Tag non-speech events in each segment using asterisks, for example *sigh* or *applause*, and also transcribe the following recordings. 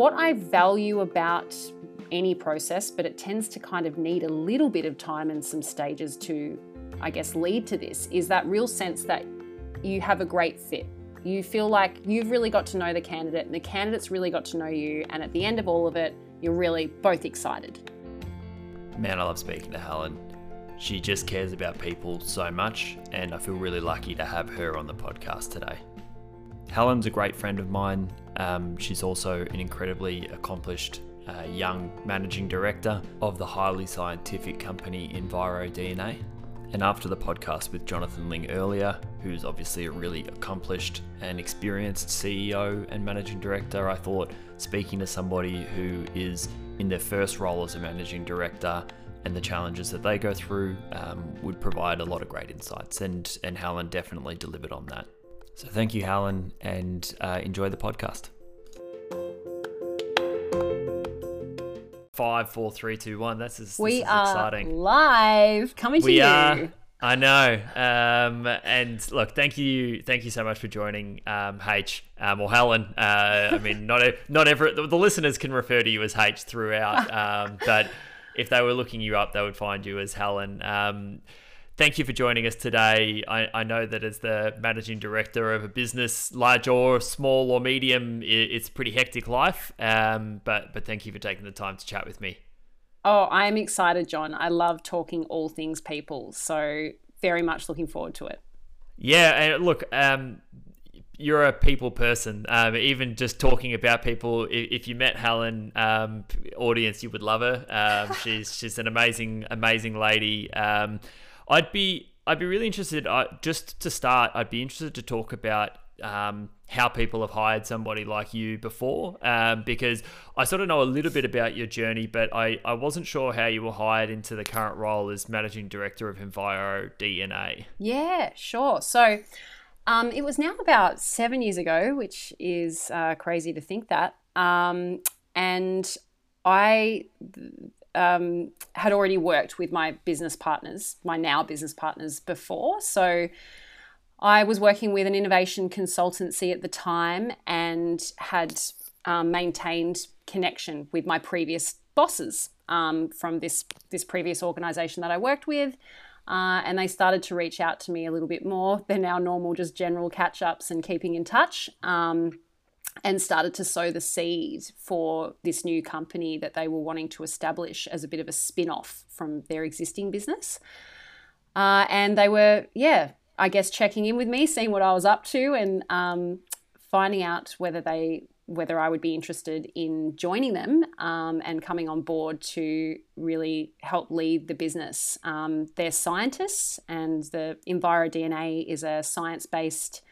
what I value about any process, but it tends to kind of need a little bit of time and some stages to, I guess, lead to this, is that real sense that you have a great fit. You feel like you've really got to know the candidate and the candidate's really got to know you. And at the end of all of it, you're really both excited. Man, I love speaking to Helen. She just cares about people so much, and I feel really lucky to have her on the podcast today. Helen's a great friend of mine. Um, she's also an incredibly accomplished uh, young managing director of the highly scientific company EnviroDNA. And after the podcast with Jonathan Ling earlier, who's obviously a really accomplished and experienced CEO and managing director, I thought speaking to somebody who is in their first role as a managing director and the challenges that they go through um, would provide a lot of great insights. And, and Helen definitely delivered on that. So thank you, Helen, and uh, enjoy the podcast. Five, four, three, two, one. That's this we is are exciting. live coming to We you. are. I know. Um, and look, thank you, thank you so much for joining, um, H um, or Helen. Uh, I mean, *laughs* not not ever the, the listeners can refer to you as H throughout, um, but if they were looking you up, they would find you as Helen. Um, thank you for joining us today. I, I know that as the managing director of a business, large or small or medium, i it's a pretty hectic life. Um, but but thank you for taking the time to chat with me. Oh, I am excited, John. I love talking all things people. So, very much looking forward to it. Yeah, and look, um, you're a people person. Um, even just talking about people, if, you met Helen, um, audience, you would love her. Um, *laughs* she's she's an amazing, amazing lady. I'd be I'd be really interested. Uh, just to start, I'd be interested to talk about um, how people have hired somebody like you before, um, because I sort of know a little bit about your journey, but I, I wasn't sure how you were hired into the current role as managing director of Enviro DNA. Yeah, sure. So, um, it was now about seven years ago, which is uh, crazy to think that. Um, and I um, had already worked with my business partners, my now business partners, before. So I was working with an innovation consultancy at the time and had um, maintained connection with my previous bosses um, from this this previous organization that I worked with. Uh, and they started to reach out to me a little bit more. They're now normal, just general catch ups and keeping in touch. Um, and started to sow the seed for this new company that they were wanting to establish as a bit of a spin off from their existing business. Uh, and they were, yeah, I guess checking in with me, seeing what I was up to, and um, finding out whether they whether I would be interested in joining them um, and coming on board to really help lead the business. Um, they're scientists, and the EnviroDNA is a science based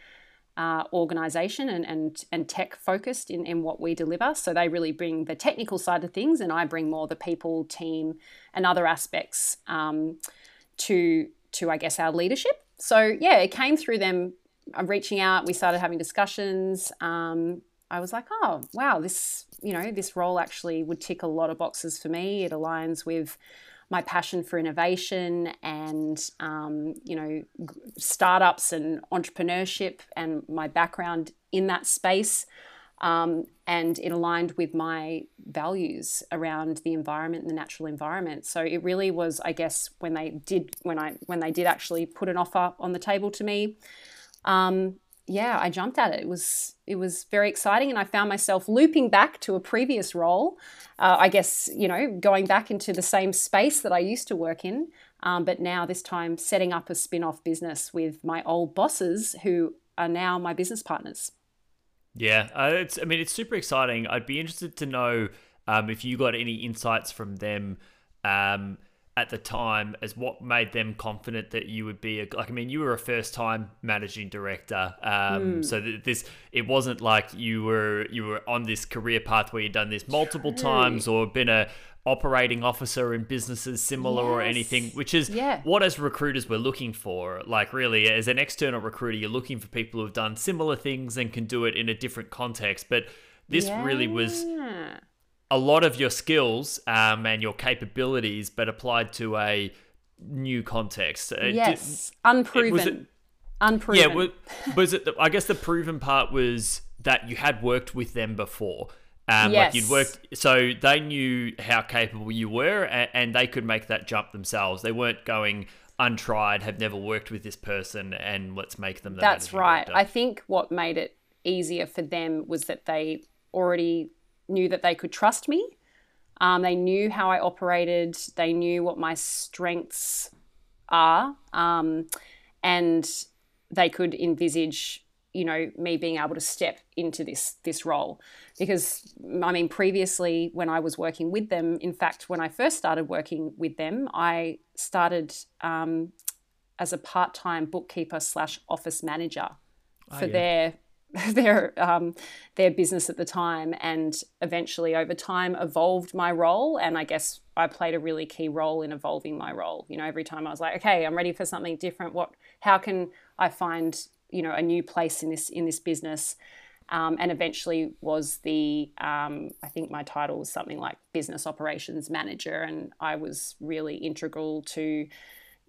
uh, organization and, and, and tech focused in, in what we deliver. So they really bring the technical side of things, and I bring more the people, team, and other aspects um, to, to, I guess, our leadership. So yeah, it came through them uh, reaching out. We started having discussions. Um, I was like, oh, wow, this, you know, this role actually would tick a lot of boxes for me. It aligns with my passion for innovation and um, you know startups and entrepreneurship and my background in that space um, and it aligned with my values around the environment and the natural environment. So it really was i guess when they did when i when they did actually put an offer on the table to me um, yeah, I jumped at it. It was it was very exciting, and I found myself looping back to a previous role. Uh, I guess you know going back into the same space that I used to work in, um, but now this time setting up a spin-off business with my old bosses who are now my business partners. Yeah, uh, it's. I mean, it's super exciting. I'd be interested to know um, if you got any insights from them. Um, at the time as what made them confident that you would be a like I mean you were a first time managing director um, mm. so th- this it wasn't like you were you were on this career path where you'd done this multiple True. times or been a operating officer in businesses similar yes. or anything which is yeah. what as recruiters we're looking for like really as an external recruiter you're looking for people who've done similar things and can do it in a different context but this yeah. really was a lot of your skills um, and your capabilities, but applied to a new context. Uh, yes, did, unproven. It, unproven. Yeah, was, was it? The, I guess the proven part was that you had worked with them before. Um, yes. Like you'd worked, so they knew how capable you were, and, and they could make that jump themselves. They weren't going untried, have never worked with this person, and let's make them. The That's right. director. I think what made it easier for them was that they already knew that they could trust me. Um, they knew how I operated. They knew what my strengths are, um, and they could envisage, you know, me being able to step into this this role. Because I mean, previously when I was working with them, in fact, when I first started working with them, I started um, as a part time bookkeeper slash office manager for yeah. their *laughs* their um, their business at the time, and eventually over time evolved my role. And I guess I played a really key role in evolving my role. You know, every time I was like, okay, I'm ready for something different. What? How can I find you know a new place in this in this business? Um, and eventually was the um, I think my title was something like business operations manager, and I was really integral to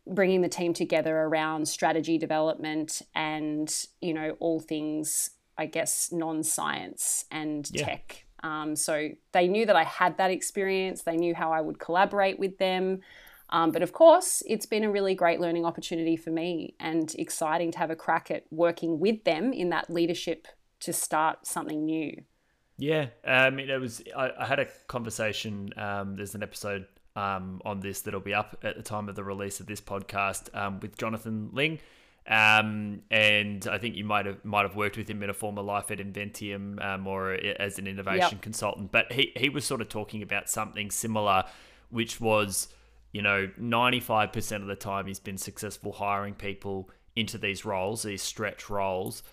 bringing the team together around strategy development and you know all things I guess non-science and Yeah. tech. Um, so they knew that I had that experience. They knew how I would collaborate with them. Um, but of course, it's been a really great learning opportunity for me and exciting to have a crack at working with them in that leadership to start something new. Yeah, I mean, it was. I, I had a conversation. Um, there's an episode um, on this that'll be up at the time of the release of this podcast um, with Jonathan Ling, um, and I think you might have might have worked with him in a former life at Inventium um, or as an innovation Yep. consultant. But he he was sort of talking about something similar, which was you know 95% of the time he's been successful hiring people into these roles, these stretch roles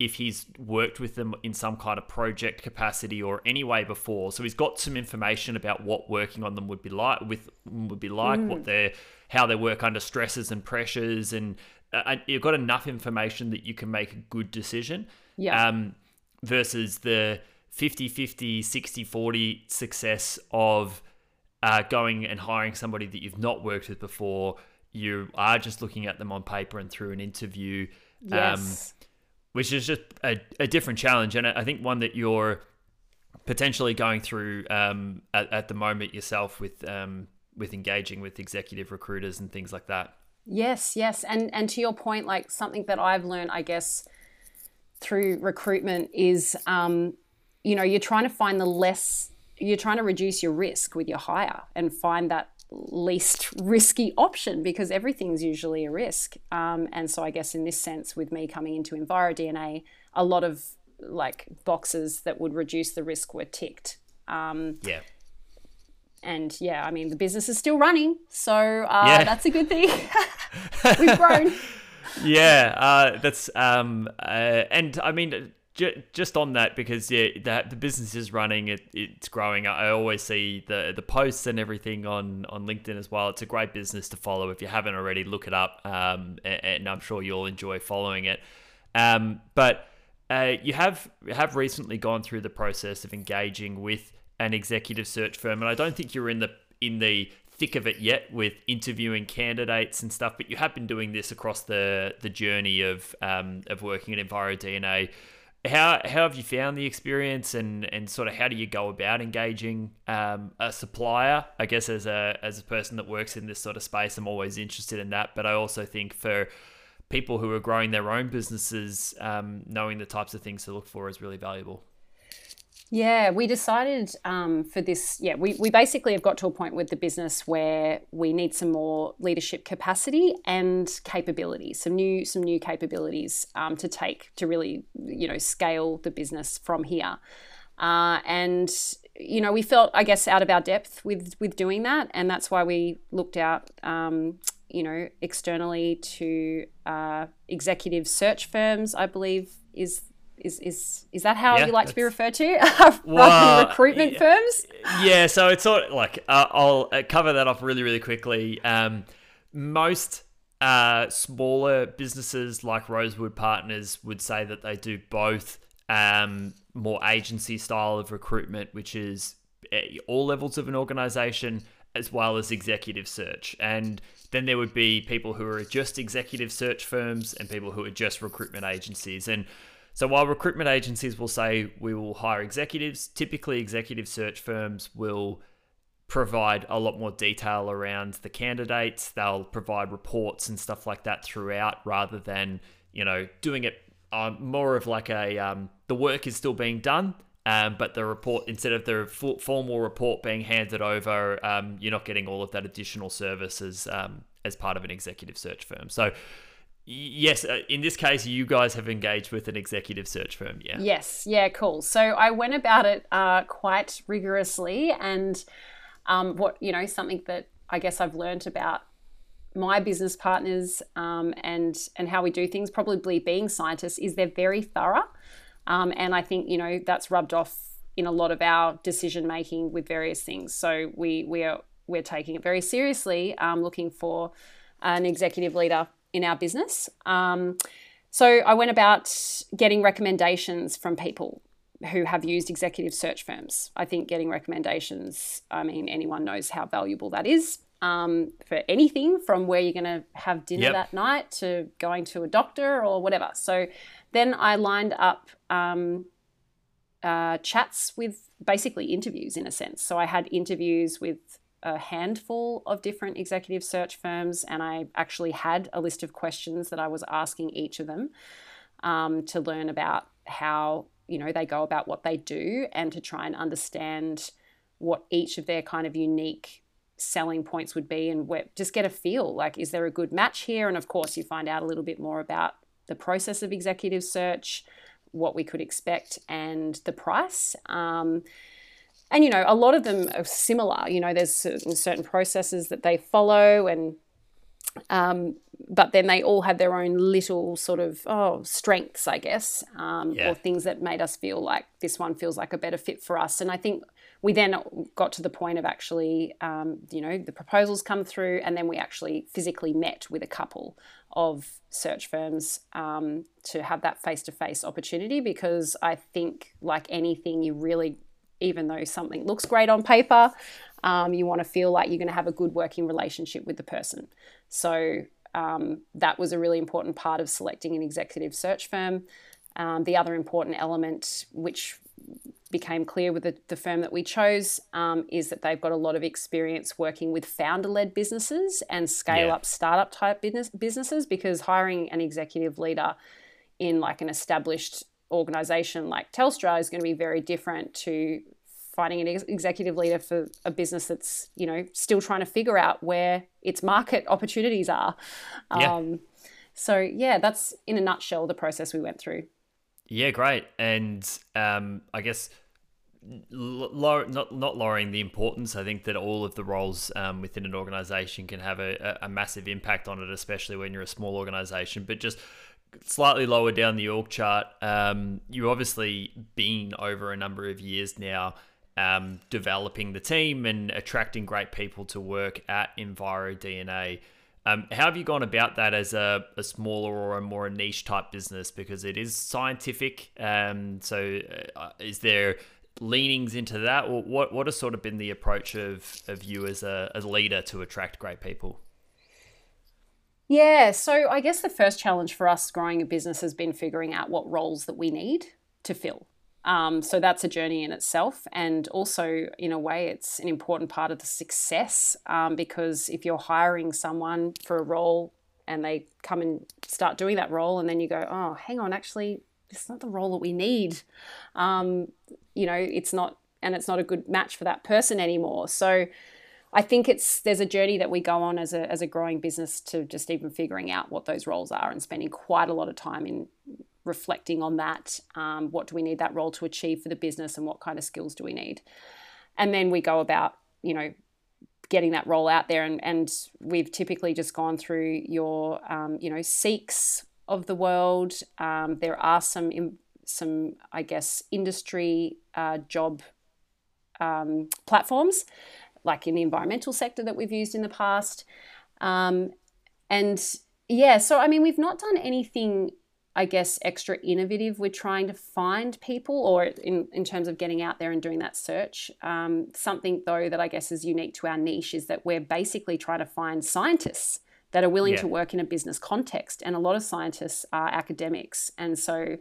if he's worked with them in some kind of project capacity or any way before. So he's got some information about what working on them would be like with would be like, what their how they work under stresses and pressures and uh, you've got enough information that you can make a good decision. Yeah. Um versus the 50-50, 60-40 success of uh, going and hiring somebody that you've not worked with before. You are just looking at them on paper and through an interview. Um, Yes. Which is just a, a different challenge and I think one that you're potentially going through um, at, at the moment yourself with um, with engaging with executive recruiters and things like that. Yes, yes. And and to your point, like something that I've learned, I guess, through recruitment is um, you know, you're trying to find the less you're trying to reduce your risk with your hire and find that least risky option because everything's usually a risk. Um, and so I guess in this sense, with me coming into EnviroDNA, a lot of like boxes that would reduce the risk were ticked. Um, Yeah. and yeah, I mean the business is still running, so uh, Yeah. *laughs* that's a good thing. *laughs* We've grown. yeah, uh, that's um, uh, and I mean, just on that because yeah, that the business is running, it, it's growing. I always see the the posts and everything on on LinkedIn as well. It's a great business to follow. If you haven't already, look it up, um, and, and I'm sure you'll enjoy following it. Um, but uh, you have have recently gone through the process of engaging with an executive search firm, and I don't think you're in the in the thick of it yet with interviewing candidates and stuff, but you have been doing this across the the journey of um, of working at EnviroDNA. How how have you found the experience, and and sort of how do you go about engaging um, a supplier? I guess as a as a person that works in this sort of space, I'm always interested in that, but I also think for people who are growing their own businesses, um, knowing the types of things to look for is really valuable. Yeah, we decided um, for this. Yeah, we, we basically have got to a point with the business where we need some more leadership capacity and capability, some new some new capabilities um, to take to really you know scale the business from here. Uh, and you know we felt I guess out of our depth with with doing that, and that's why we looked out. Um, you know, externally to uh, executive search firms, I believe is is is is that how Yeah, you like to be referred to *laughs* rather than recruitment yeah. firms? yeah, so it's sort of like uh, I'll uh, cover that off really, really quickly. Um, most uh, smaller businesses like Rosewood Partners would say that they do both um, more agency style of recruitment, which is at all levels of an organization, as well as executive search. And then there would be people who are just executive search firms and people who are just recruitment agencies. And So while recruitment agencies will say we will hire executives, typically executive search firms will provide a lot more detail around the candidates. They'll provide reports and stuff like that throughout rather than, you know, doing it um, more of like a um, the work is still being done. Um, but the report, instead of the formal report being handed over, um, you're not getting all of that additional services um, as part of an executive search firm. So, yes, uh, in this case, you guys have engaged with an executive search firm. Yeah. Yes. Yeah. Cool. So I went about it uh, quite rigorously, and um, what you know, something that I guess I've learned about my business partners um, and and how we do things, probably being scientists, is they're very thorough, um, and I think you know that's rubbed off in a lot of our decision making with various things. So we we are we're taking it very seriously, um, looking for an executive leader in our business. Um, so I went about getting recommendations from people who have used executive search firms. I think getting recommendations, I mean, anyone knows how valuable that is um, for anything from where you're going to have dinner yep. that night to going to a doctor or whatever. So then I lined up um, uh, chats with basically interviews in a sense. So I had interviews with a handful of different executive search firms, and I actually had a list of questions that I was asking each of them um, to learn about how you know they go about what they do and to try and understand what each of their kind of unique selling points would be and where, just get a feel like is there a good match here? And of course you find out a little bit more about the process of executive search what we could expect and the price. Um, and you know a lot of them are similar you know there's certain, certain processes that they follow and um, but then they all had their own little sort of oh strengths, I guess, um, yeah. or things that made us feel like this one feels like a better fit for us. And I think we then got to the point of actually, um, you know, the proposals come through, and then we actually physically met with a couple of search firms um, to have that face to face opportunity because I think, like anything, you really, even though something looks great on paper, um, you want to feel like you're going to have a good working relationship with the person. So um, that was a really important part of selecting an executive search firm. Um, the other important element, which became clear with the, the firm that we chose, um, is that they've got a lot of experience working with founder led businesses and scale yeah. up startup type business, businesses because hiring an executive leader in like an established organization like Telstra is going to be very different to finding an ex- executive leader for a business that's you know still trying to figure out where its market opportunities are yeah. Um, so yeah that's in a nutshell the process we went through yeah great and um, i guess not not lowering the importance. I think that all of the roles um, within an organization can have a, a massive impact on it, especially when you're a small organization. But just slightly lower down the org chart, um, you've obviously been over a number of years now um, developing the team and attracting great people to work at EnviroDNA. Um, how have you gone about that as a, a, smaller or a more niche type business? Because it is scientific. Um, so, uh, is there leanings into that, or what? What has sort of been the approach of of you as a, a leader to attract great people? Yeah, so I guess the first challenge for us growing a business has been figuring out what roles that we need to fill. Um, so that's a journey in itself. And also, in a way, it's an important part of the success um, because if you're hiring someone for a role and they come and start doing that role, and then you go, oh, hang on, actually, it's not the role that we need. Um, you know, it's not, and it's not a good match for that person anymore. So, I think it's there's a journey that we go on as a as a growing business to just even figuring out what those roles are and spending quite a lot of time in reflecting on that. Um, what do we need that role to achieve for the business, and what kind of skills do we need? And then we go about, you know, getting that role out there. And, and we've typically just gone through your, um, you know, Seeks of the world. Um, there are some, some I guess, industry uh, job um, platforms, like in the environmental sector that we've used in the past. Um, and yeah, so I mean, we've not done anything I guess, extra innovative we're trying to find people, or in, in terms of getting out there and doing that search. Um, something, though, that I guess is unique to our niche is that we're basically trying to find scientists that are willing yeah. to work in a business context. And a lot of scientists are academics. And so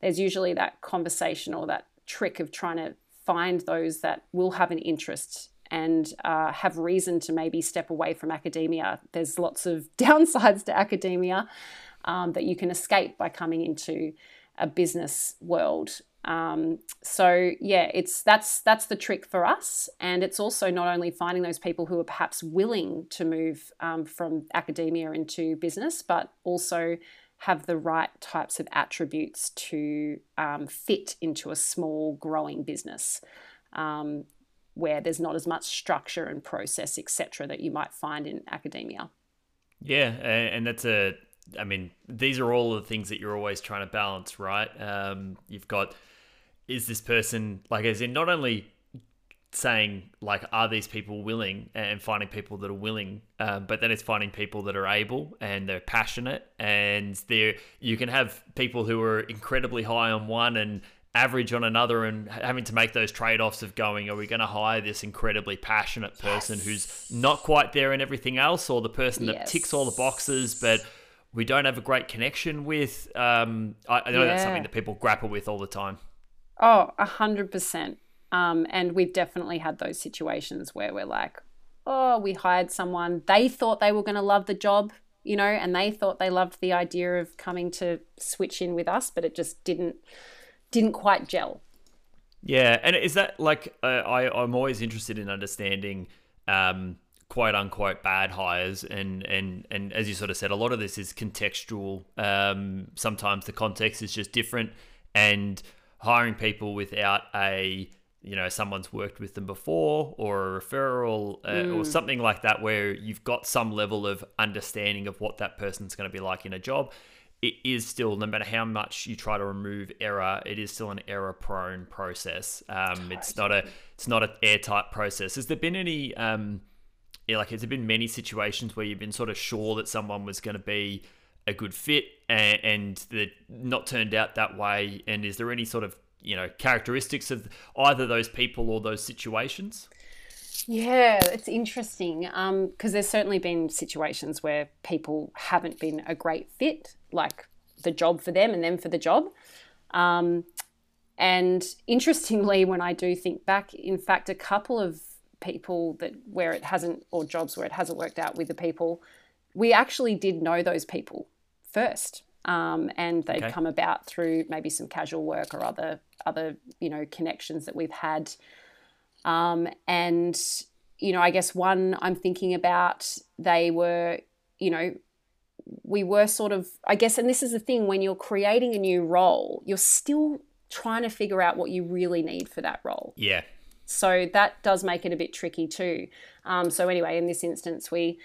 there's usually that conversation or that trick of trying to find those that will have an interest and uh, have reason to maybe step away from academia. There's lots of *laughs* downsides to academia um, that you can escape by coming into a business world. Um, so yeah, it's that's that's the trick for us, and it's also not only finding those people who are perhaps willing to move um, from academia into business, but also have the right types of attributes to um, fit into a small growing business um, where there's not as much structure and process etc that you might find in academia. Yeah and that's a i mean these are all the things that you're always trying to balance right? Um, you've got is this person like as in not only saying like are these people willing and finding people that are willing um, but then it's finding people that are able and they're passionate and they're you can have people who are incredibly high on one and average on another and having to make those trade-offs of going are we going to hire this incredibly passionate person yes. who's not quite there in everything else or the person that yes. ticks all the boxes but we don't have a great connection with um, I, I know yeah. that's something that people grapple with all the time oh a hundred percent um, and we've definitely had those situations where we're like, oh, we hired someone, they thought they were going to love the job, you know, and they thought they loved the idea of coming to switch in with us, but it just didn't didn't quite gel. Yeah, and is that like uh, I I'm always interested in understanding um, quote unquote bad hires and and and as you sort of said, a lot of this is contextual. Um, sometimes the context is just different, and hiring people without a you know someone's worked with them before or a referral uh, mm. or something like that where you've got some level of understanding of what that person's going to be like in a job it is still no matter how much you try to remove error it is still an error prone process. Um, it's not a it's not an airtight process. Has there been any um, like has there been many situations where you've been sort of sure that someone was going to be a good fit and, and that not turned out that way? And is there any sort of you know characteristics of either those people or those situations? Yeah, it's interesting because um, there's certainly been situations where people haven't been a great fit, like the job for them and them for the job. Um, and interestingly, when I do think back, in fact, a couple of people that where it hasn't, or jobs where it hasn't worked out with the people, we actually did know those people first um, and they'd okay. come about through maybe some casual work or other other you know connections that we've had. Um, and you know, I guess one I'm thinking about they were you know we were sort of I guess, and this is the thing when you're creating a new role, you're still trying to figure out what you really need for that role. Yeah. So that does make it a bit tricky too. Um, so anyway, in this instance, we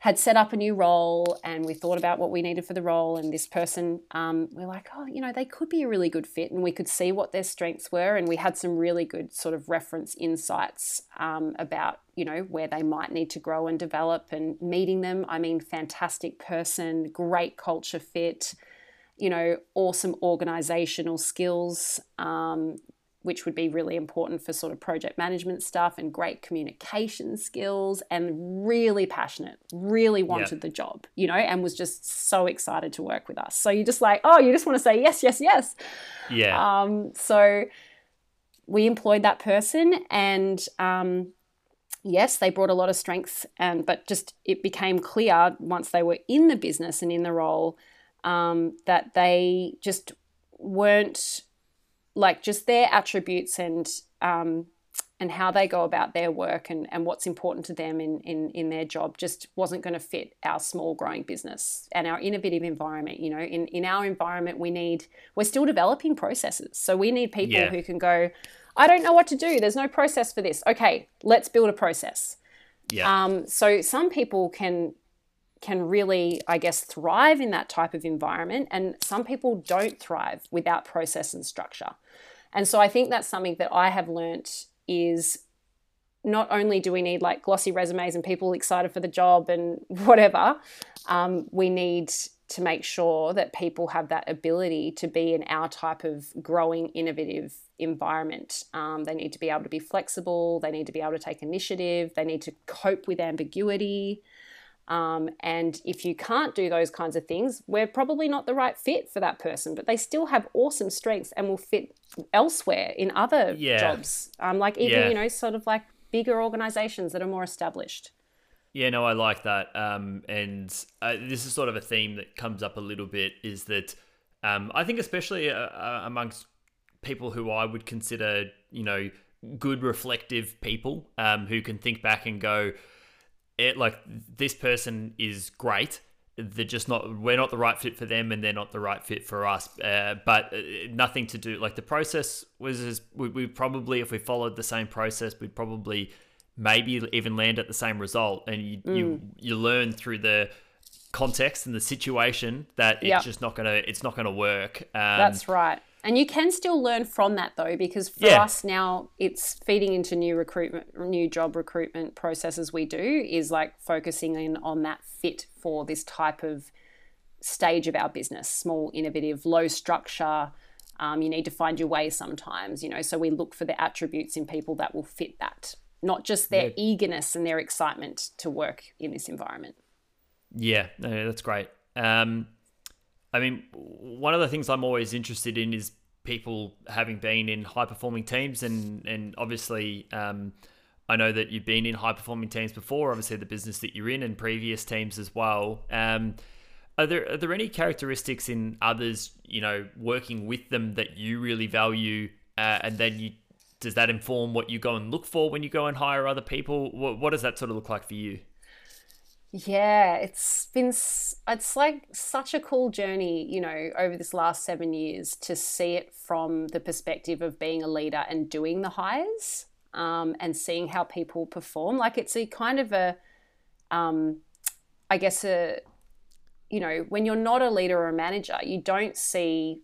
had set up a new role and we thought about what we needed for the role and this person um, we're like oh you know they could be a really good fit and we could see what their strengths were and we had some really good sort of reference insights um, about you know where they might need to grow and develop and meeting them. I mean fantastic person great culture fit you know awesome organizational skills um, which would be really important for sort of project management stuff and great communication skills and really passionate, really wanted the job, you know, and was just so excited to work with us. So you're just like, oh, you just want to say yes, yes, yes. Yeah. Um, so we employed that person and um, yes, they brought a lot of strengths and but just it became clear once they were in the business and in the role um, that they just weren't like just their attributes and um, and how they go about their work and, and what's important to them in, in, in their job just wasn't going to fit our small growing business and our innovative environment. You know, in, in our environment, we need, we're still developing processes. So we need people yeah. who can go, I don't know what to do. There's no process for this. Okay, let's build a process. Yeah. Um, so some people can can really, I guess, thrive in that type of environment, and some people don't thrive without process and structure. And so I think that's something that I have learnt is not only do we need like glossy resumes and people excited for the job and *laughs* whatever, um, we need to make sure that people have that ability to be in our type of growing, innovative environment. Um, they need to be able to be flexible, they need to be able to take initiative, they need to cope with ambiguity. Um, and if you can't do those kinds of things, we're probably not the right fit for that person, but they still have awesome strengths and will fit elsewhere in other Yeah. jobs. Um, like even, Yeah. you know, sort of like bigger organizations that are more established. Yeah, no, I like that. Um, and uh, this is sort of a theme that comes up a little bit is that um, I think, especially uh, uh, amongst people who I would consider, you know, good reflective people um, who can think back and go, it like this person is great. They're just not. We're not the right fit for them, and they're not the right fit for us. Uh, but uh, nothing to do. Like the process was, as, we, we probably, if we followed the same process, we'd probably maybe even land at the same result. And you you you learn through the context and the situation that it's Yep. just not gonna it's not gonna work. Um, That's right. And you can still learn from that though, because for Yeah. us now, it's feeding into new recruitment, new job recruitment processes we do is like focusing in on that fit for this type of stage of our business small, innovative, low structure. Um, you need to find your way sometimes, you know. So we look for the attributes in people that will fit that, not just their Yeah. eagerness and their excitement to work in this environment. Yeah, no, that's great. Um, I mean, one of the things I'm always interested in is people having been in high performing teams, and and obviously, um, I know that you've been in high performing teams before. Obviously, the business that you're in, and previous teams as well. Um, are there are there any characteristics in others, you know, working with them that you really value, uh, and then you does that inform what you go and look for when you go and hire other people? What, what does that sort of look like for you? Yeah, it's been it's like such a cool journey, you know, over this last 7 years to see it from the perspective of being a leader and doing the hires um, and seeing how people perform. Like it's a kind of a um, I guess a you know, when you're not a leader or a manager, you don't see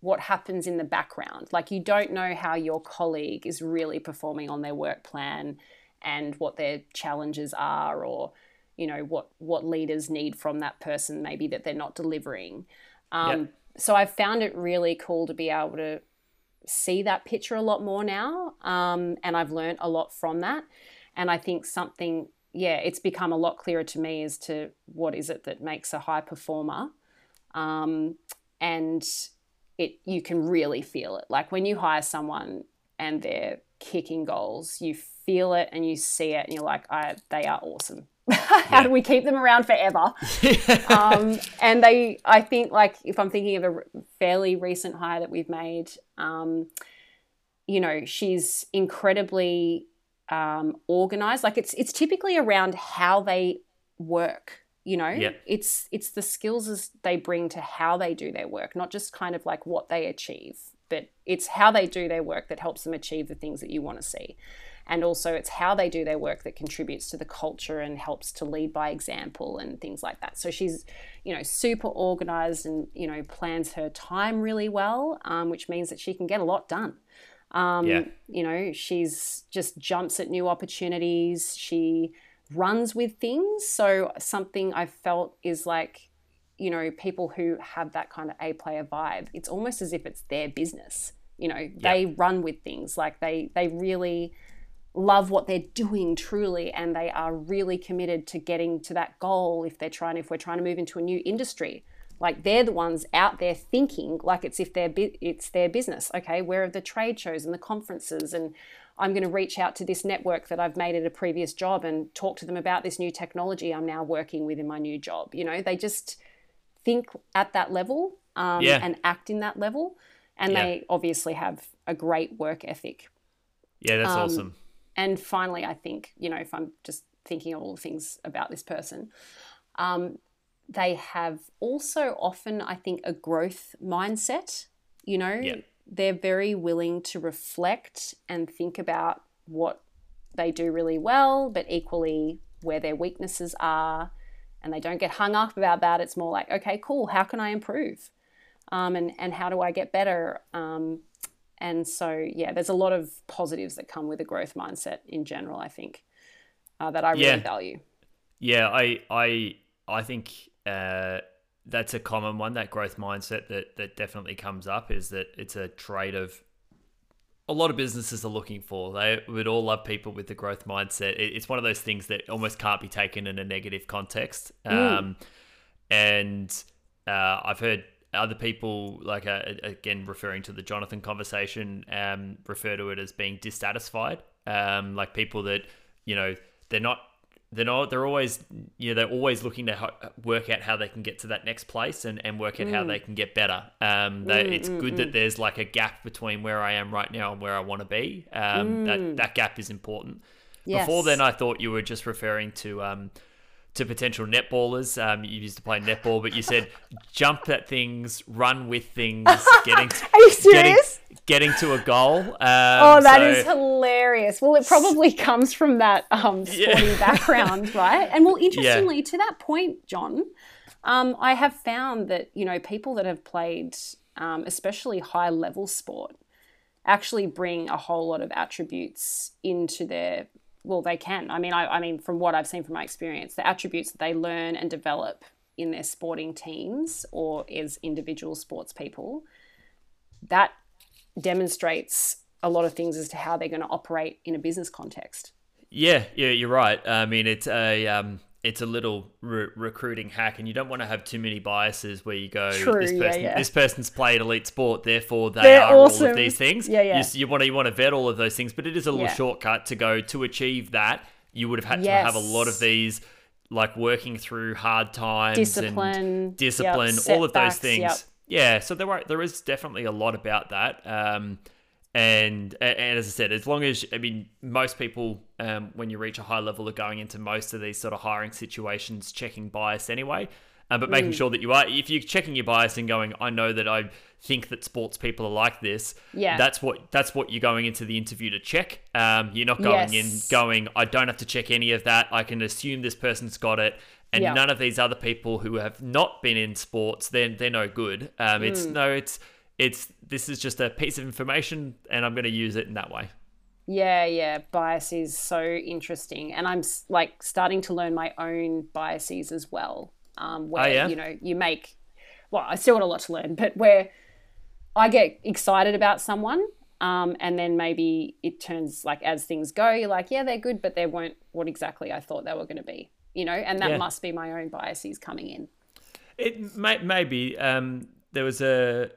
what happens in the background. Like you don't know how your colleague is really performing on their work plan and what their challenges are or you know what what leaders need from that person maybe that they're not delivering. Um, Yep. so i've found it really cool to be able to see that picture a lot more now um, and i've learned a lot from that. And i think something yeah it's become a lot clearer to me as to what is it that makes a high performer. Um, and it you can really feel it. Like when you hire someone and they're kicking goals you feel it and you see it and you're like I, they are awesome *laughs* how do we keep them around forever? *laughs* Um, and they i think like if i'm thinking of a fairly recent hire that we've made um, you know she's incredibly um, organized. Like it's it's typically around how they work you know? Yeah. it's it's the skills as they bring to how they do their work not just kind of like what they achieve but it's how they do their work that helps them achieve the things that you want to see and also it's how they do their work that contributes to the culture and helps to lead by example and things like that. So she's you know super organized and you know plans her time really well um, which means that she can get a lot done. Um, Yeah. you know she's just jumps at new opportunities. She runs with things. So something i felt is like you know people who have that kind of a player vibe it's almost as if it's their business. You know they run with things. Like they they really love what they're doing truly and they are really committed to getting to that goal if they're trying if we're trying to move into a new industry like they're the ones out there thinking like it's if their bu- it's their business okay where are the trade shows and the conferences and i'm going to reach out to this network that i've made at a previous job and talk to them about this new technology i'm now working with in my new job you know they just think at that level um, Yeah. and act in that level and Yeah. they obviously have a great work ethic Yeah, that's Um, awesome. And finally, I think, you know, if I'm just thinking of all the things about this person, um, they have also often, I think, a growth mindset. You know, they're very willing to reflect and think about what they do really well, but equally where their weaknesses are. And they don't get hung up about that. It's more like, okay, cool, how can I improve? Um, and, and how do I get better? Um, and so, yeah, there's a lot of positives that come with a growth mindset in general, I think, uh, that I really Yeah. value. Yeah, I I I think uh, that's a common one. That growth mindset that that definitely comes up is that it's a trait of a lot of businesses are looking for. They would all love people with the growth mindset. It's one of those things that almost can't be taken in a negative context. Mm. Um, and uh, I've heard other people, like uh, again referring to the Jonathan conversation, um, refer to it as being dissatisfied. Um, like people that you know they're not they're not they're always you know they're always looking to work out how they can get to that next place and, and work out mm. how they can get better um they, mm, it's mm, good that mm. there's like a gap between where i am right now and where i want to be um that mm. that gap is important yes. before then i thought you were just referring to um to potential netballers. Um, you used to play netball, but you said jump at things, run with things, getting. To, *laughs* Are you serious? Getting, getting to a goal. Um, oh, that so, is hilarious. Well, it probably comes from that um, sporting *laughs* yeah. background, right? And well, *laughs* interestingly, yeah. to that point, John, um, I have found that you know people that have played, um, especially high level sport, actually bring a whole lot of attributes into their well, they can. I mean, I, I mean, from what I've seen from my experience, the attributes that they learn and develop in their sporting teams or as individual sports people, that demonstrates a lot of things as to how they're going to operate in a business context. Yeah, yeah, you're right. I mean, it's a um, it's a little re- recruiting hack, and you don't want to have too many biases where you go, True, this person, yeah, yeah. this person's played elite sport, therefore they They're are awesome. all of these things. Yeah, yeah. You, you, want to you want to vet all of those things, but it is a little yeah. shortcut to go to achieve that. You would have had yes. to have a lot of these, like working through hard times, discipline, and discipline, yep, all of those things. Yep. Yeah, so there are there is definitely a lot about that. Um, and and as I said, as long as I mean, most people um, when you reach a high level are going into most of these sort of hiring situations checking bias anyway. Uh, but making mm. sure that you are, if you're checking your bias and going, I know that I think that sports people are like this. Yeah, that's what that's what you're going into the interview to check. Um, you're not going yes. in going, I don't have to check any of that. I can assume this person's got it, and yeah. none of these other people who have not been in sports, they're they're no good. Um, mm. it's no, it's it's this is just a piece of information and I'm going to use it in that way. Yeah, yeah, bias is so interesting, and I'm like starting to learn my own biases as well. Um, where oh, yeah? you know you make, well, I still got a lot to learn, but where I get excited about someone, um, and then maybe it turns like as things go, you're like, yeah, they're good, but they weren't what exactly I thought they were going to be, you know, and that yeah. must be my own biases coming in. It may maybe um, there was a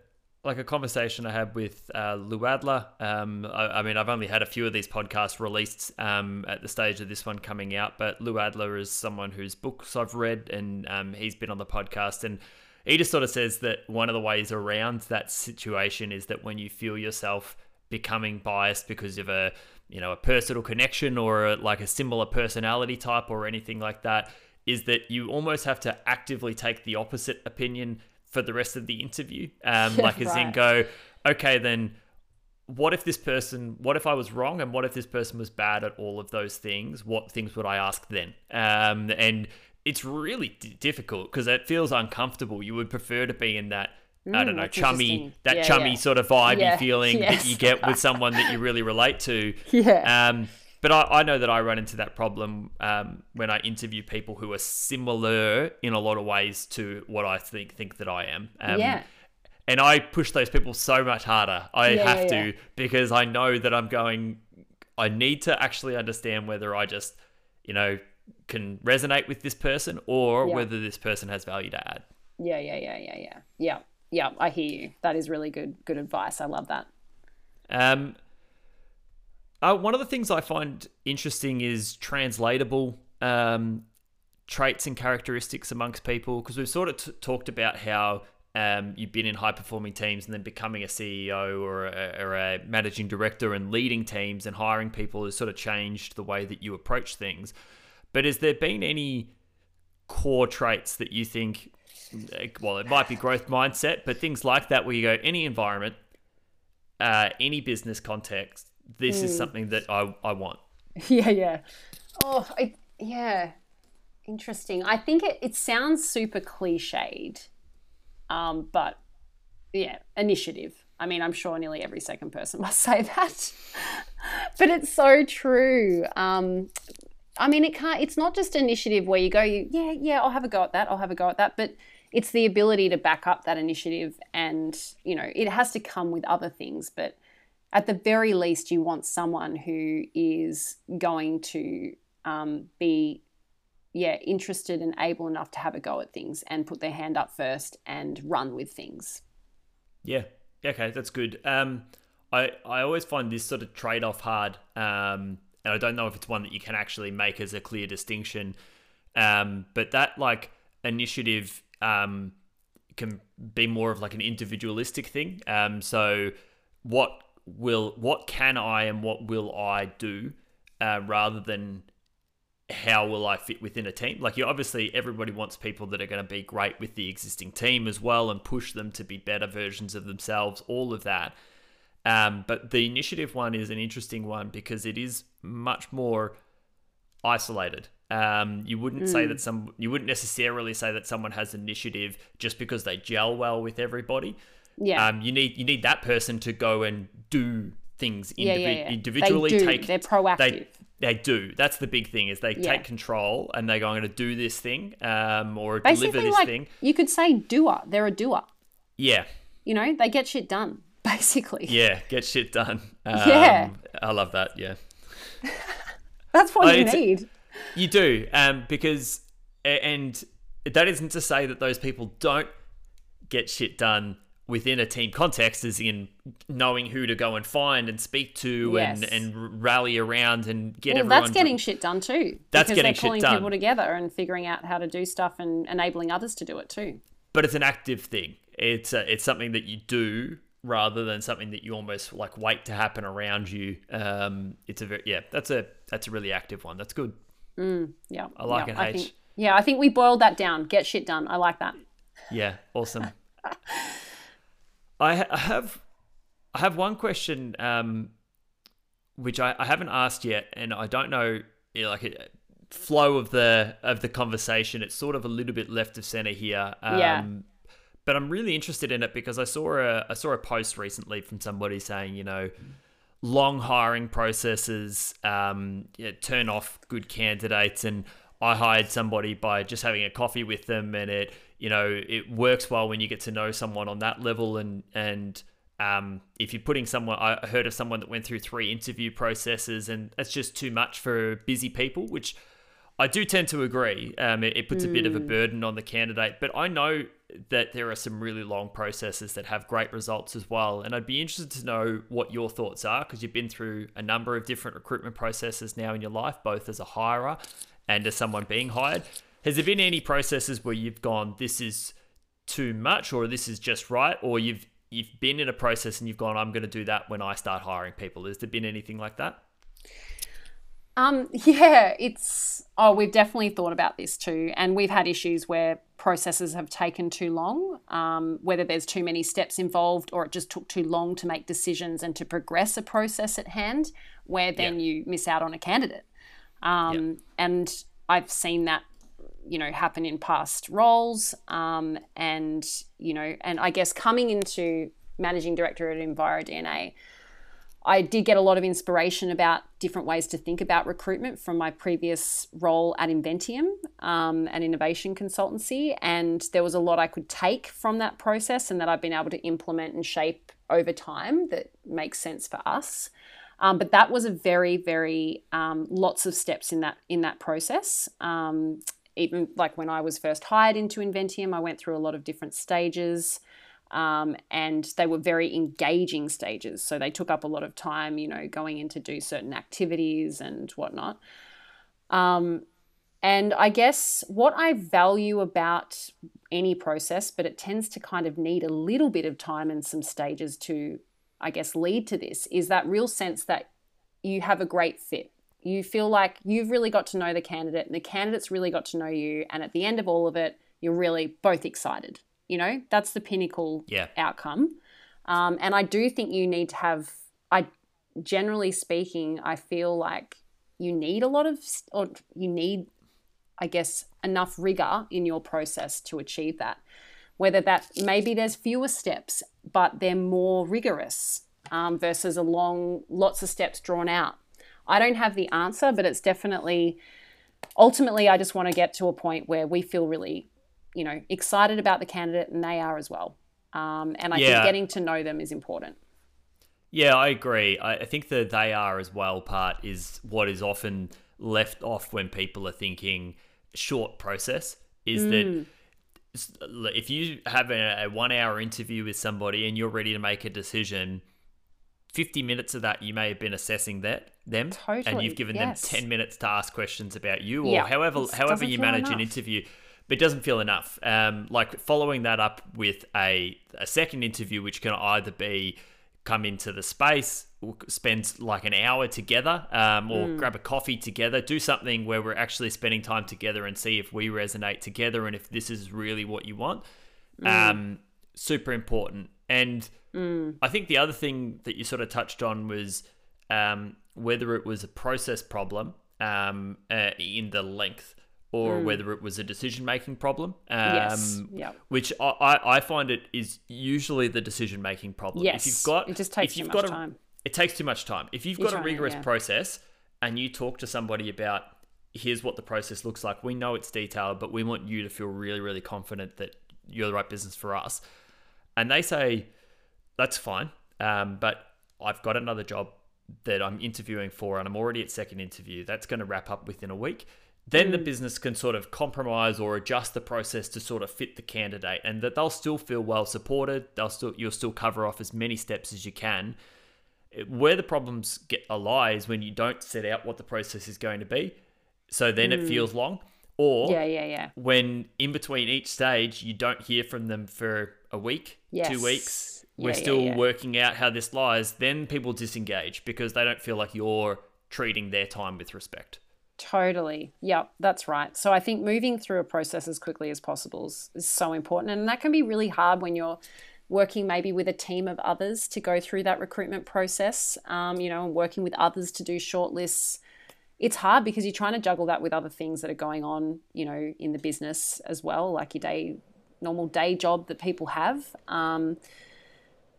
like a conversation I had with uh, Lou Adler. Um, I, I, mean, I've only had a few of these podcasts released um, at the stage of this one coming out, but Lou Adler is someone whose books I've read, and um, he's been on the podcast, and he just sort of says that one of the ways around that situation is that when you feel yourself becoming biased because of a you know a personal connection or a, like a similar personality type or anything like that, is that you almost have to actively take the opposite opinion for the rest of the interview. *laughs* Um, like, as right. in, go, okay, then what if this person, what if I was wrong and what if this person was bad at all of those things? What things would I ask then? Um, and it's really d- difficult because it feels uncomfortable. You would prefer to be in that. Mm, I don't mm, know, chummy, that yeah, chummy yeah. sort of vibey yeah. feeling yes. that you get with *laughs* someone that you really relate to. Yeah. Um, but I, I, know that I run into that problem um, when I interview people who are similar in a lot of ways to what I think think that I am. Um, yeah. And I push those people so much harder. I yeah, have to because I know that I'm going. I need to actually understand whether I just, you know, can resonate with this person or yeah. whether this person has value to add. Yeah, yeah, yeah, yeah, yeah, yeah, yeah. I hear you. That is really good. Good advice. I love that. Um, uh, one of the things I find interesting is translatable um, traits and characteristics amongst people because we've sort of t- talked about how um, you've been in high performing teams and then becoming a CEO or a, or a, managing director and leading teams and hiring people has sort of changed the way that you approach things. But has there been any core traits that you think, well, it might be growth mindset, but things like that where you go, any environment, uh, any business context, this mm. is hmm. something that I, I want. *laughs* Yeah, yeah. Oh, I, yeah. Interesting. I think it, it sounds super cliched, um, but yeah, initiative. I mean, I'm sure nearly every second person *laughs* must say that, but it's so true. Um, I mean, it can't. It's not just initiative where you go, you, yeah, yeah, I'll have a go at that. I'll have a go at that. But it's the ability to back up that initiative, and you know, it has to come with other things. But at the very least, you want someone who is going to um, be, yeah, interested and able enough to have a go at things and put their hand up first and run with things. Yeah. Okay, that's good. Um, I I always find this sort of trade off hard, um, and I don't know if it's one that you can actually make as a clear distinction. Um, but that like initiative um, can be more of like an individualistic thing. Um, so what will what can I and what will I do uh, rather than how will I fit within a team? Like, you obviously everybody wants people that are going to be great with the existing team as well and push them to be better versions of themselves. All of that. Um, but the initiative one is an interesting one because it is much more isolated. Um, you wouldn't mm. say that some you wouldn't necessarily say that someone has initiative just because they gel well with everybody. Yeah. Um, you need you need that person to go and do things indivi- yeah, yeah, yeah. individually. They do. Take they're proactive. They, they do. That's the big thing is they take control and they go, I'm going to do this thing um, or Basically, deliver this like, thing. You could say doer. They're a doer. Yeah. You know, they get shit done. *laughs* Basically. Yeah, get shit done. *laughs* Um, yeah. I love that. Yeah. *laughs* That's what you need. You do, um, because and that isn't to say that those people don't get shit done within a team context, is in knowing who to go and find and speak to yes. and and rally around and get well, everyone. That's getting shit done too. That's getting they're pulling shit done. people together and figuring out how to do stuff and enabling others to do it too. But it's an active thing. It's a, it's something that you do rather than something that you almost like wait to happen around you. Um, it's a very yeah. That's a that's a really active one. That's good. Mm, yeah, I like yeah, it. I H. think, yeah, I think we boiled that down. Get shit done. I like that. Yeah, awesome. *laughs* I, ha- I have I have one question, um, which I, I haven't asked yet, and I don't know, you know, like a flow of the of the conversation. It's sort of a little bit left of center here. Um, yeah. But I'm really interested in it because I saw a I saw a post recently from somebody saying, you know, long hiring processes um, yeah, turn off good candidates, and I hired somebody by just having a coffee with them, and it you know it works well when you get to know someone on that level and and um, if you're putting someone i heard of someone that went through three interview processes and that's just too much for busy people which i do tend to agree um, it, it, puts mm. a bit of a hmm. burden on the candidate but i know that there are some really long processes that have great results as well and i'd be interested to know what your thoughts are because you've been through a number of different recruitment processes now in your life both as a hirer and to someone being hired has there been any processes where you've gone, this is too much, or this is just right, or you've you've been in a process and you've gone, I'm going to do that when I start hiring people? Has there been anything like that? Um, *laughs* yeah, it's oh, we've definitely thought about this too, and we've had issues where processes have taken too long, um, whether there's too many steps involved or it just took too long to make decisions and to progress a process at hand, where then yeah. you miss out on a candidate. Um, yeah. And I've seen that you know happen in past roles um, and you know and i guess coming into managing director at envirodna i did get a lot of inspiration about different ways to think about recruitment from my previous role at inventium um, an innovation consultancy and there was a lot i could take from that process and that i've been able to implement and shape over time that makes sense for us um, but that was a very, very um, lots of steps in that in that process. Um, even like when I was first hired into Inventium, I went through a lot of different stages. Um, and they were very engaging stages. So they took up a lot of time, you know, going in to do certain activities and whatnot. Um, and I guess what I value about any process, but it tends to kind of need a little bit of time and some stages to, I guess, lead to this, is that real sense that you have a great fit you feel like you've really got to know the candidate and the candidate's really got to know you. And at the end of all of it, you're really both excited. You know, that's the pinnacle yeah. outcome. Um, and I do think you need to have, I generally speaking, I feel like you need a lot of, or you need, I guess, enough rigor in your process to achieve that. Whether that maybe there's fewer steps, but they're more rigorous um, versus a long, lots of steps drawn out I don't have the answer, but it's definitely ultimately I just want to get to a point where we feel really, you know, excited about the candidate and they are as well. Um, and I yeah. think getting to know them is important. Yeah, I agree. I, I think the they are as well part is what is often left off when people are thinking short process is Mm. that if you have a, a one hour interview with somebody and you're ready to make a decision 50 minutes of that you may have been assessing that them and you've given yes. them 10 minutes to ask questions about you or Yeah, however however you manage an interview but it doesn't feel enough um, like following that up with a, a second interview which can either be come into the space or spend like an hour together um, or Mm. grab a coffee together do something where we're actually spending time together and see if we resonate together and if this is really what you want Mm. um, super important and i think the other thing that you sort of touched on was um, whether it was a process problem um, uh, in the length or whether it was a decision making problem um, Mm. Yes, yep. which I, I, find it is usually the decision making problem Yes, if you've got it just takes if too you've much got a, time. it takes too much time. If you've You're got a rigorous yeah. process and you talk to somebody about here's what the process looks like, we know it's detailed, but we want you to feel really, really confident that you're the right business for us. And they say, that's fine, um, but I've got another job that I'm interviewing for and I'm already at second interview. That's going to wrap up within a week. Then the business can sort of compromise or adjust the process to sort of fit the candidate and that they'll still feel well supported. They'll still you'll still cover off as many steps as you can where the problems get a lie is when you don't set out what the process is going to be. So then it feels long. Or Mm. Yeah, yeah, yeah. when in between each stage you don't hear from them for a week, Yes. two weeks, we're yeah, still yeah. working out how this lies, then people disengage because they don't feel like you're treating their time with respect. Totally. Yep, that's right. So I think moving through a process as quickly as possible is, is so important. And that can be really hard when you're working maybe with a team of others to go through that recruitment process, um, you know, and working with others to do shortlists. It's hard because you're trying to juggle that with other things that are going on, you know, in the business as well, like your day, normal day job that people have. Um,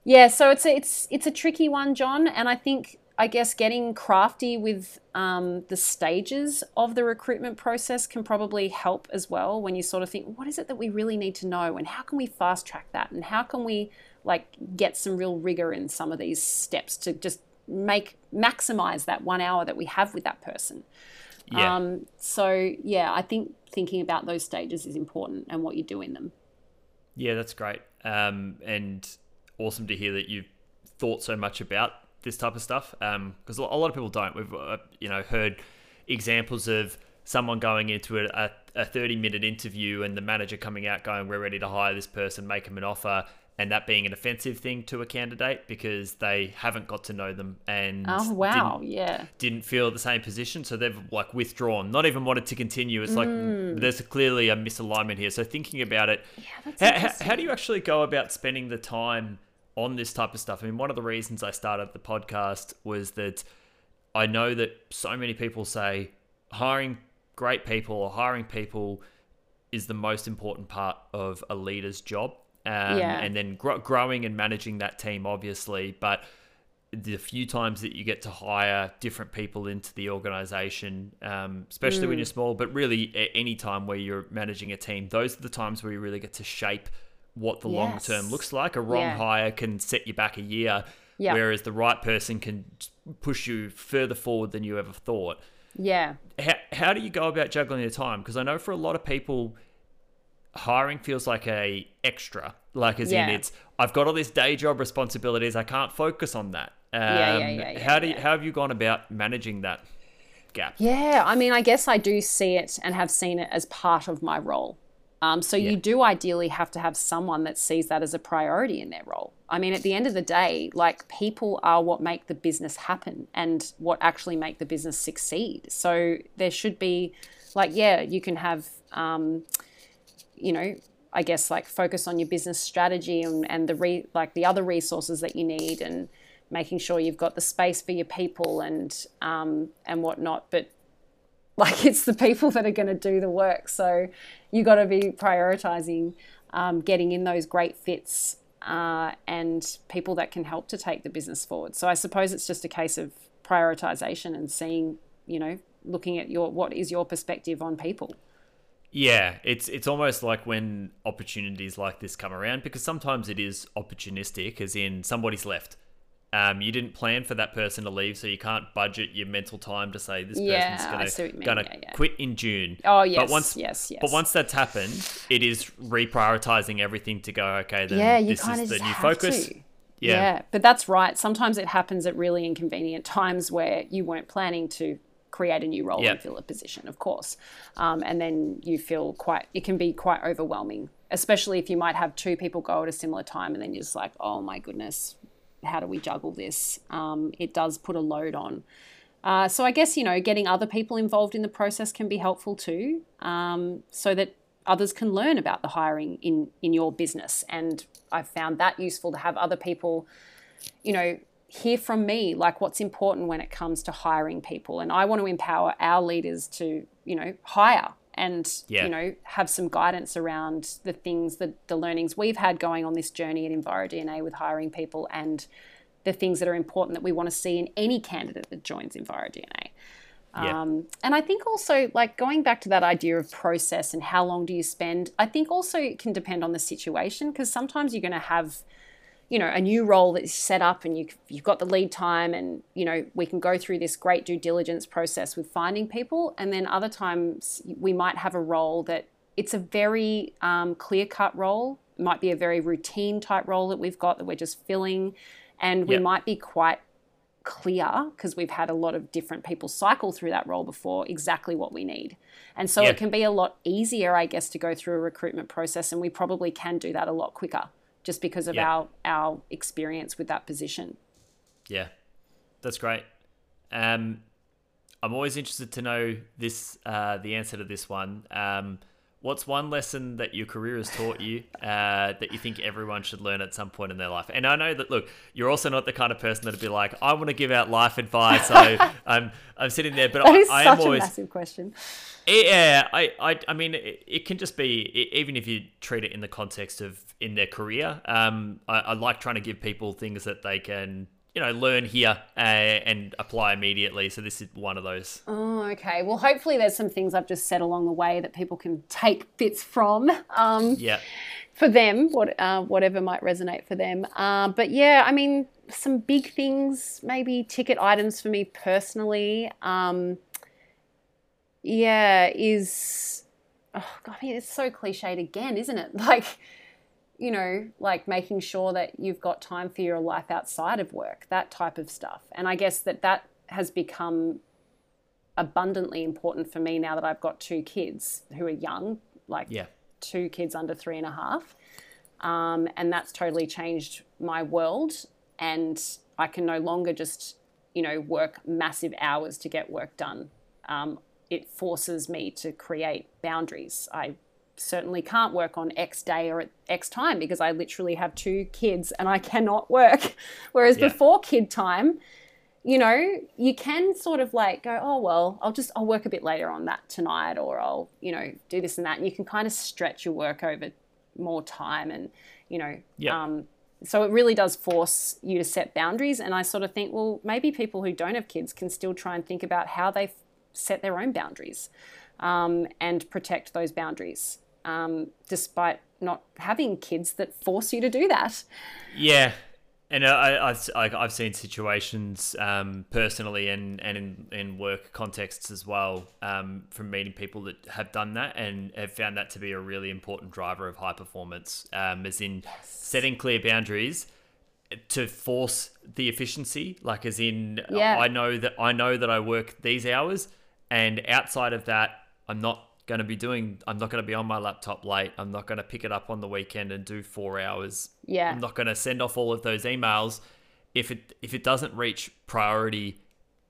yeah, so it's a, it's it's a tricky one, John, and I think I guess getting crafty with um, the stages of the recruitment process can probably help as well. When you sort of think, what is it that we really need to know, and how can we fast track that, and how can we like get some real rigor in some of these steps to just make maximize that one hour that we have with that person. Yeah. Um, so yeah, I think thinking about those stages is important and what you do in them. Yeah, that's great. Um, and awesome to hear that you've thought so much about this type of stuff. Because a lot of people don't. We've uh, you know heard examples of someone going into a, a, a 30 minute interview and the manager coming out going, "We're ready to hire this person, make them an offer." And that being an offensive thing to a candidate because they haven't got to know them and Oh wow, didn't, yeah. didn't feel the same position, so they've like withdrawn, not even wanted to continue. It's like Mm. there's clearly a misalignment here. So thinking about it, that's how, how, how do you actually go about spending the time on this type of stuff? I mean, one of the reasons I started the podcast was that I know that so many people say hiring great people or hiring people is the most important part of a leader's job. Um, Yeah. And then gro- growing and managing that team, obviously. But the few times that you get to hire different people into the organization, um, especially Mm. when you're small, but really a- any time where you're managing a team, those are the times where you really get to shape what the long term looks like. A wrong Yeah. hire can set you back a year, Yeah. whereas the right person can push you further forward than you ever thought. Yeah. How, how do you go about juggling your time? Because I know for a lot of people, hiring feels like a extra. Like as in it's I've got all these day job responsibilities. I can't focus on that. Um, yeah, yeah, yeah, how do you, yeah. how have you gone about managing that gap? Yeah, I mean, I guess I do see it and have seen it as part of my role. Um, so Yeah. you do ideally have to have someone that sees that as a priority in their role. I mean, at the end of the day, like people are what make the business happen and what actually make the business succeed. So there should be, like, yeah, you can have, um, you know, I guess like focus on your business strategy and, and the re, like the other resources that you need and making sure you've got the space for your people and um, and whatnot. But like *laughs* it's the people that are going to do the work. So you got to be prioritizing um, getting in those great fits uh, and people that can help to take the business forward. So I suppose it's just a case of prioritization and seeing, you know, looking at your what is your perspective on people. Yeah, it's it's almost like when opportunities like this come around because sometimes it is opportunistic, as in somebody's left, um, you didn't plan for that person to leave, so you can't budget your mental time to say this Yeah, person's gonna see what you mean. gonna Yeah, yeah. quit in June. Oh yes, but once yes, yes. but once that's happened, it is reprioritizing everything to go. Okay, then yeah, you this is the new have focus. to. Yeah. Yeah, but that's right. Sometimes it happens at really inconvenient times where you weren't planning to create a new role and fill a position, of course. Um, and then you feel quite, it can be quite overwhelming, especially if you might have two people go at a similar time and then you're just like, oh my goodness, how do we juggle this? Um, it does put a load on. Uh, so I guess, you know, getting other people involved in the process can be helpful too, um, so that others can learn about the hiring in, in your business. And I've found that useful to have other people, you know, hear from me, like what's important when it comes to hiring people. And I want to empower our leaders to, you know, hire and, Yeah. you know, have some guidance around the things that the learnings we've had going on this journey at EnviroDNA with hiring people and the things that are important that we want to see in any candidate that joins EnviroDNA. Yeah. Um, and I think also, like going back to that idea of process and how long do you spend, I think also it can depend on the situation because sometimes you're going to have, you know, a new role that's set up and you, you've got the lead time and, you know, we can go through this great due diligence process with finding people. And then other times we might have a role that it's a very um, clear cut role, it might be a very routine type role that we've got that we're just filling. And we Yep. might be quite clear because we've had a lot of different people cycle through that role before exactly what we need. And so Yeah. it can be a lot easier, I guess, to go through a recruitment process. And we probably can do that a lot quicker just because of Yeah. our, our experience with that position. Yeah, that's great. Um, I'm always interested to know this, uh, the answer to this one. Um, what's one lesson that your career has taught you uh, that you think everyone should learn at some point in their life? And I know that look, you're also not the kind of person that'd be like, I want to give out life advice. So *laughs* I'm I'm sitting there, but That I, is I such am always a massive question. yeah, I, I, I mean, it, it can just be e- even if you treat it in the context of in their career. Um, I, I like trying to give people things that they can, you know, learn here uh, and apply immediately. So this is one of those. Oh, okay. Well, hopefully there's some things I've just said along the way that people can take bits from. Um, Yeah, for them, what uh, whatever might resonate for them. Uh, but yeah, I mean, some big things, maybe ticket items for me personally. Um, yeah, is oh, God, I mean, it's so cliched again, isn't it? *laughs* Like, you know, like making sure that you've got time for your life outside of work, that type of stuff. And I guess that that has become abundantly important for me now that I've got two kids who are young, like yeah, two kids under three and a half. Um, and that's totally changed my world. And I can no longer just, you know, work massive hours to get work done. Um, it forces me to create boundaries. I certainly can't work on X day or at X time because I literally have two kids and I cannot work. *laughs* Whereas Yeah. before kid time, you know, you can sort of like go, oh, well, I'll just, I'll work a bit later on that tonight or I'll, you know, do this and that. And you can kind of stretch your work over more time and, you know, Yeah. um, so it really does force you to set boundaries. And I sort of think, well, maybe people who don't have kids can still try and think about how they set their own boundaries um, and protect those boundaries, um, despite not having kids that force you to do that. yeah. And I, I've, I- I've seen situations um, personally and, and in, in work contexts as well um, from meeting people that have done that and have found that to be a really important driver of high performance, um, as in setting clear boundaries to force the efficiency like as in Yeah. i know that i know that i work these hours and outside of that i'm not going to be doing i'm not going to be on my laptop late i'm not going to pick it up on the weekend and do four hours Yeah. i'm not going to send off all of those emails if it if it doesn't reach priority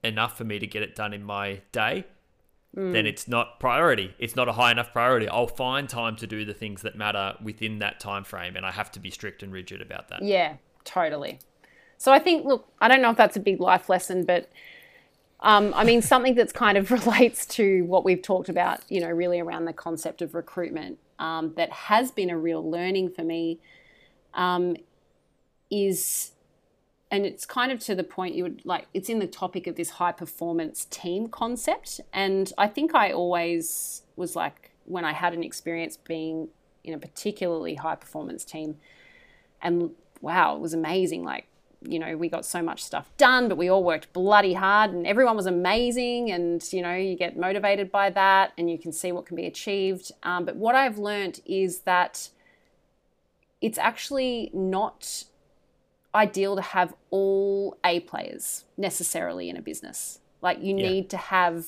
enough for me to get it done in my day Mm. then it's not priority it's not a high enough priority i'll find time to do the things that matter within that time frame and i have to be strict and rigid about that Yeah, totally. So I think, look, I don't know if that's a big life lesson, but um, I mean, something that's kind of *laughs* relates to what we've talked about, you know, really around the concept of recruitment um, that has been a real learning for me um, is, and it's kind of to the point you would like, it's in the topic of this high performance team concept. And I think I always was like, when I had an experience being in a particularly high performance team, and wow, it was amazing. Like you know, we got so much stuff done, but we all worked bloody hard and everyone was amazing. And, you know, you get motivated by that and you can see what can be achieved. Um, but what I've learned is that it's actually not ideal to have all A players necessarily in a business. Like you Yeah. need to have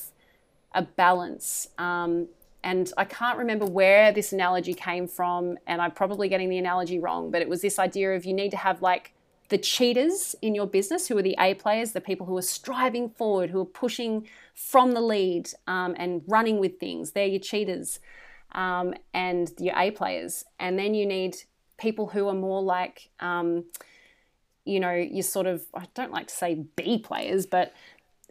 a balance. Um, and I can't remember where this analogy came from, and I'm probably getting the analogy wrong, but it was this idea of you need to have like the cheetahs in your business who are the A players, the people who are striving forward, who are pushing from the lead um, and running with things. They're your cheetahs um, and your A players. And then you need people who are more like, um, you know, you sort of, I don't like to say B players, but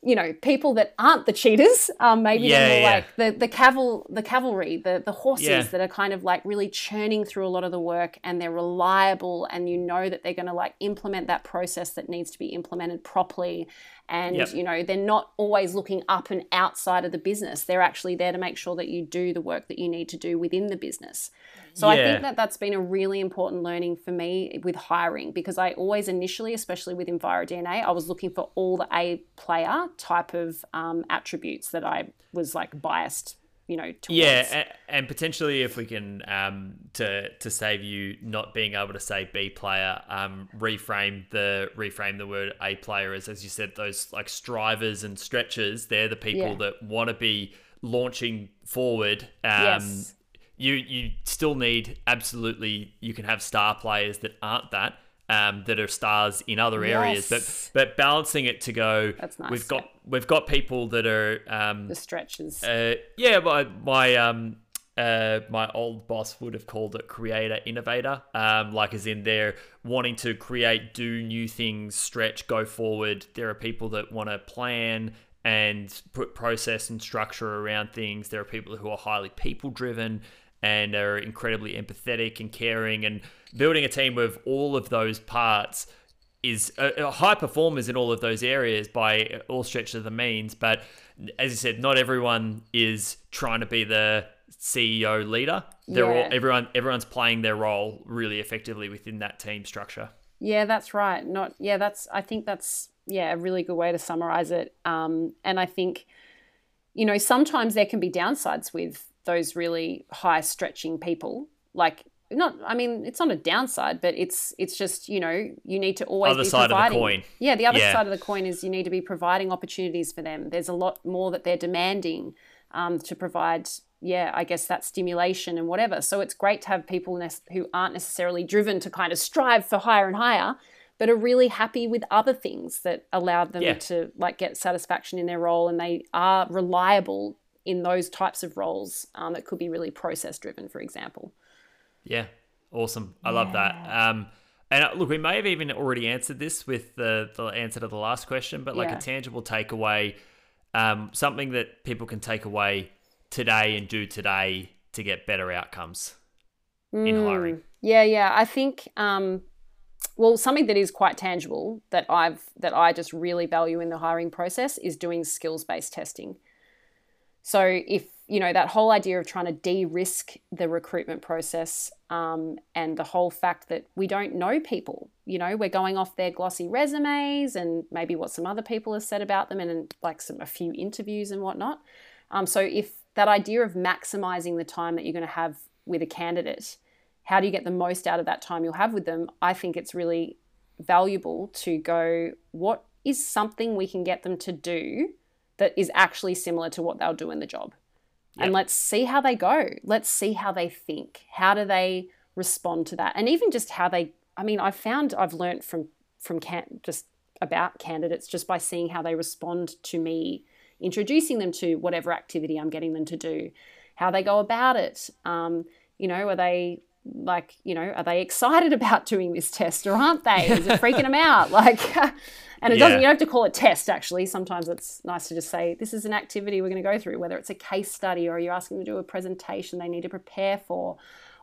you know, people that aren't the cheetahs, um, maybe Yeah, they're more yeah. like the the caval the cavalry, the the horses Yeah. that are kind of like really churning through a lot of the work, and they're reliable, and you know that they're going to like implement that process that needs to be implemented properly, and Yep. you know they're not always looking up and outside of the business. They're actually there to make sure that you do the work that you need to do within the business. So I think that that's been a really important learning for me with hiring because I always initially, especially with EnviroDNA, I was looking for all the A player type of um, attributes that I was like biased, you know, towards. Yeah, and, and potentially if we can um, to to save you not being able to say B player, um, reframe the reframe the word A player as as you said those like strivers and stretchers. They're the people Yeah. that want to be launching forward. Um, Yes. You you still need absolutely. You can have star players that aren't that. Um, that are stars in other areas, Yes. but but balancing it to go. That's nice, We've got we've got people that are um, the stretches. uh, yeah, my my um uh my old boss would have called it creator innovator. Um, like as in they're wanting to create, do new things, stretch, go forward. There are people that want to plan and put process and structure around things. There are people who are highly people driven and are incredibly empathetic and caring and building a team with all of those parts is uh, uh, high performers in all of those areas by all stretches of the means. But as you said, not everyone is trying to be the CEO leader. They're Yeah. all everyone everyone's playing their role really effectively within that team structure. Yeah, that's right. Not yeah, that's I think that's yeah, a really good way to summarize it. Um, and I think, you know, sometimes there can be downsides with those really high stretching people. Like not I mean, it's not a downside, but it's it's just, you know, you need to always Other be side of the providing. coin. Yeah, the other Yeah. side of the coin is you need to be providing opportunities for them. There's a lot more that they're demanding um, to provide, yeah, I guess that stimulation and whatever. So it's great to have people ne- who aren't necessarily driven to kind of strive for higher and higher, but are really happy with other things that allow them Yeah. to like get satisfaction in their role and they are reliable in those types of roles um, that could be really process driven, for example. Yeah, awesome. I love that. Um, and uh, look, we may have even already answered this with the, the answer to the last question, but like Yeah. a tangible takeaway, um, something that people can take away today and do today to get better outcomes in hiring. Mm, Yeah, yeah. I think um, well, something that is quite tangible that I've that I just really value in the hiring process is doing skills based testing. So if you know that whole idea of trying to de-risk the recruitment process um, and the whole fact that we don't know people, you know, we're going off their glossy resumes and maybe what some other people have said about them and, and like some a few interviews and whatnot. Um, so if that idea of maximizing the time that you're going to have with a candidate, how do you get the most out of that time you'll have with them? I think it's really valuable to go, what is something we can get them to do that is actually similar to what they'll do in the job? And let's see how they go. Let's see how they think. How do they respond to that? And even just how they, I mean, I've found I've learned from, from can, just about candidates just by seeing how they respond to me introducing them to whatever activity I'm getting them to do, how they go about it. Um, you know, are they like, you know, are they excited *laughs* about doing this test or aren't they? Is it freaking them out? *laughs* Like, *laughs* and it Yeah. doesn't, you don't have to call it test actually. Sometimes it's nice to just say, this is an activity we're going to go through, whether it's a case study or you're asking them to do a presentation they need to prepare for,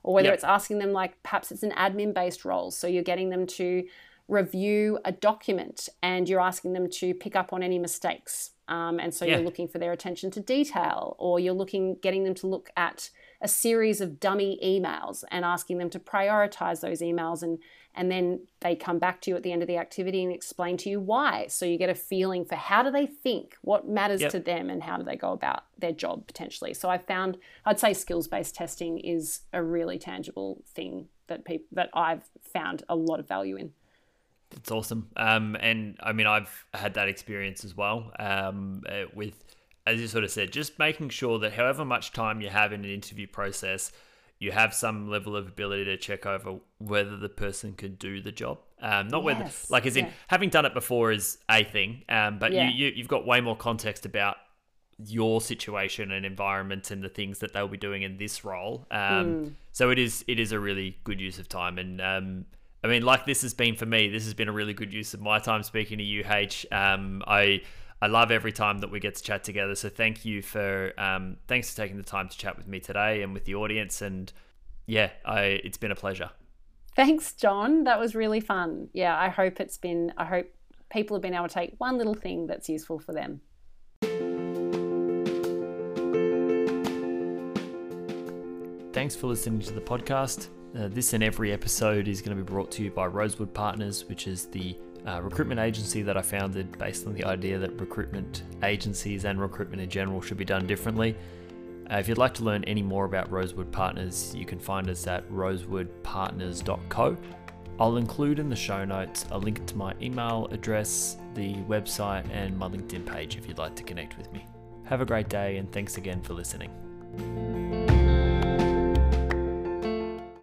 or whether Yep. it's asking them like perhaps it's an admin based role. So you're getting them to review a document and you're asking them to pick up on any mistakes. Um, and so Yeah. you're looking for their attention to detail, or you're looking, getting them to look at a series of dummy emails and asking them to prioritize those emails and and then they come back to you at the end of the activity and explain to you why. So you get a feeling for how do they think what matters yep. to them and how do they go about their job potentially. So i found i'd say skills based testing is a really tangible thing that people that i've found a lot of value in. It's awesome. Um, and i mean i've had that experience as well um, uh, with as you sort of said just making sure that however much time you have in an interview process you have some level of ability to check over whether the person can do the job. Um, not yes. whether, like, as in yeah. having done it before is a thing, um, but yeah. you, you you've got way more context about your situation and environment and the things that they'll be doing in this role. Um, mm. So it is it is a really good use of time, and um, I mean, like this has been for me, this has been a really good use of my time speaking to you, H. Um, I I love every time that we get to chat together. So thank you for um, thanks for taking the time to chat with me today and with the audience. And yeah, I it's been a pleasure. Thanks, John. That was really fun. Yeah, I hope it's been. I hope people have been able to take one little thing that's useful for them. Thanks for listening to the podcast. Uh, this and every episode is going to be brought to you by Rosewood Partners, which is the uh, recruitment agency that I founded based on the idea that recruitment agencies and recruitment in general should be done differently. Uh, if you'd like to learn any more about Rosewood Partners, you can find us at rosewoodpartners.co. I'll include in the show notes a link to my email address, the website, and my LinkedIn page if you'd like to connect with me. Have a great day, and thanks again for listening.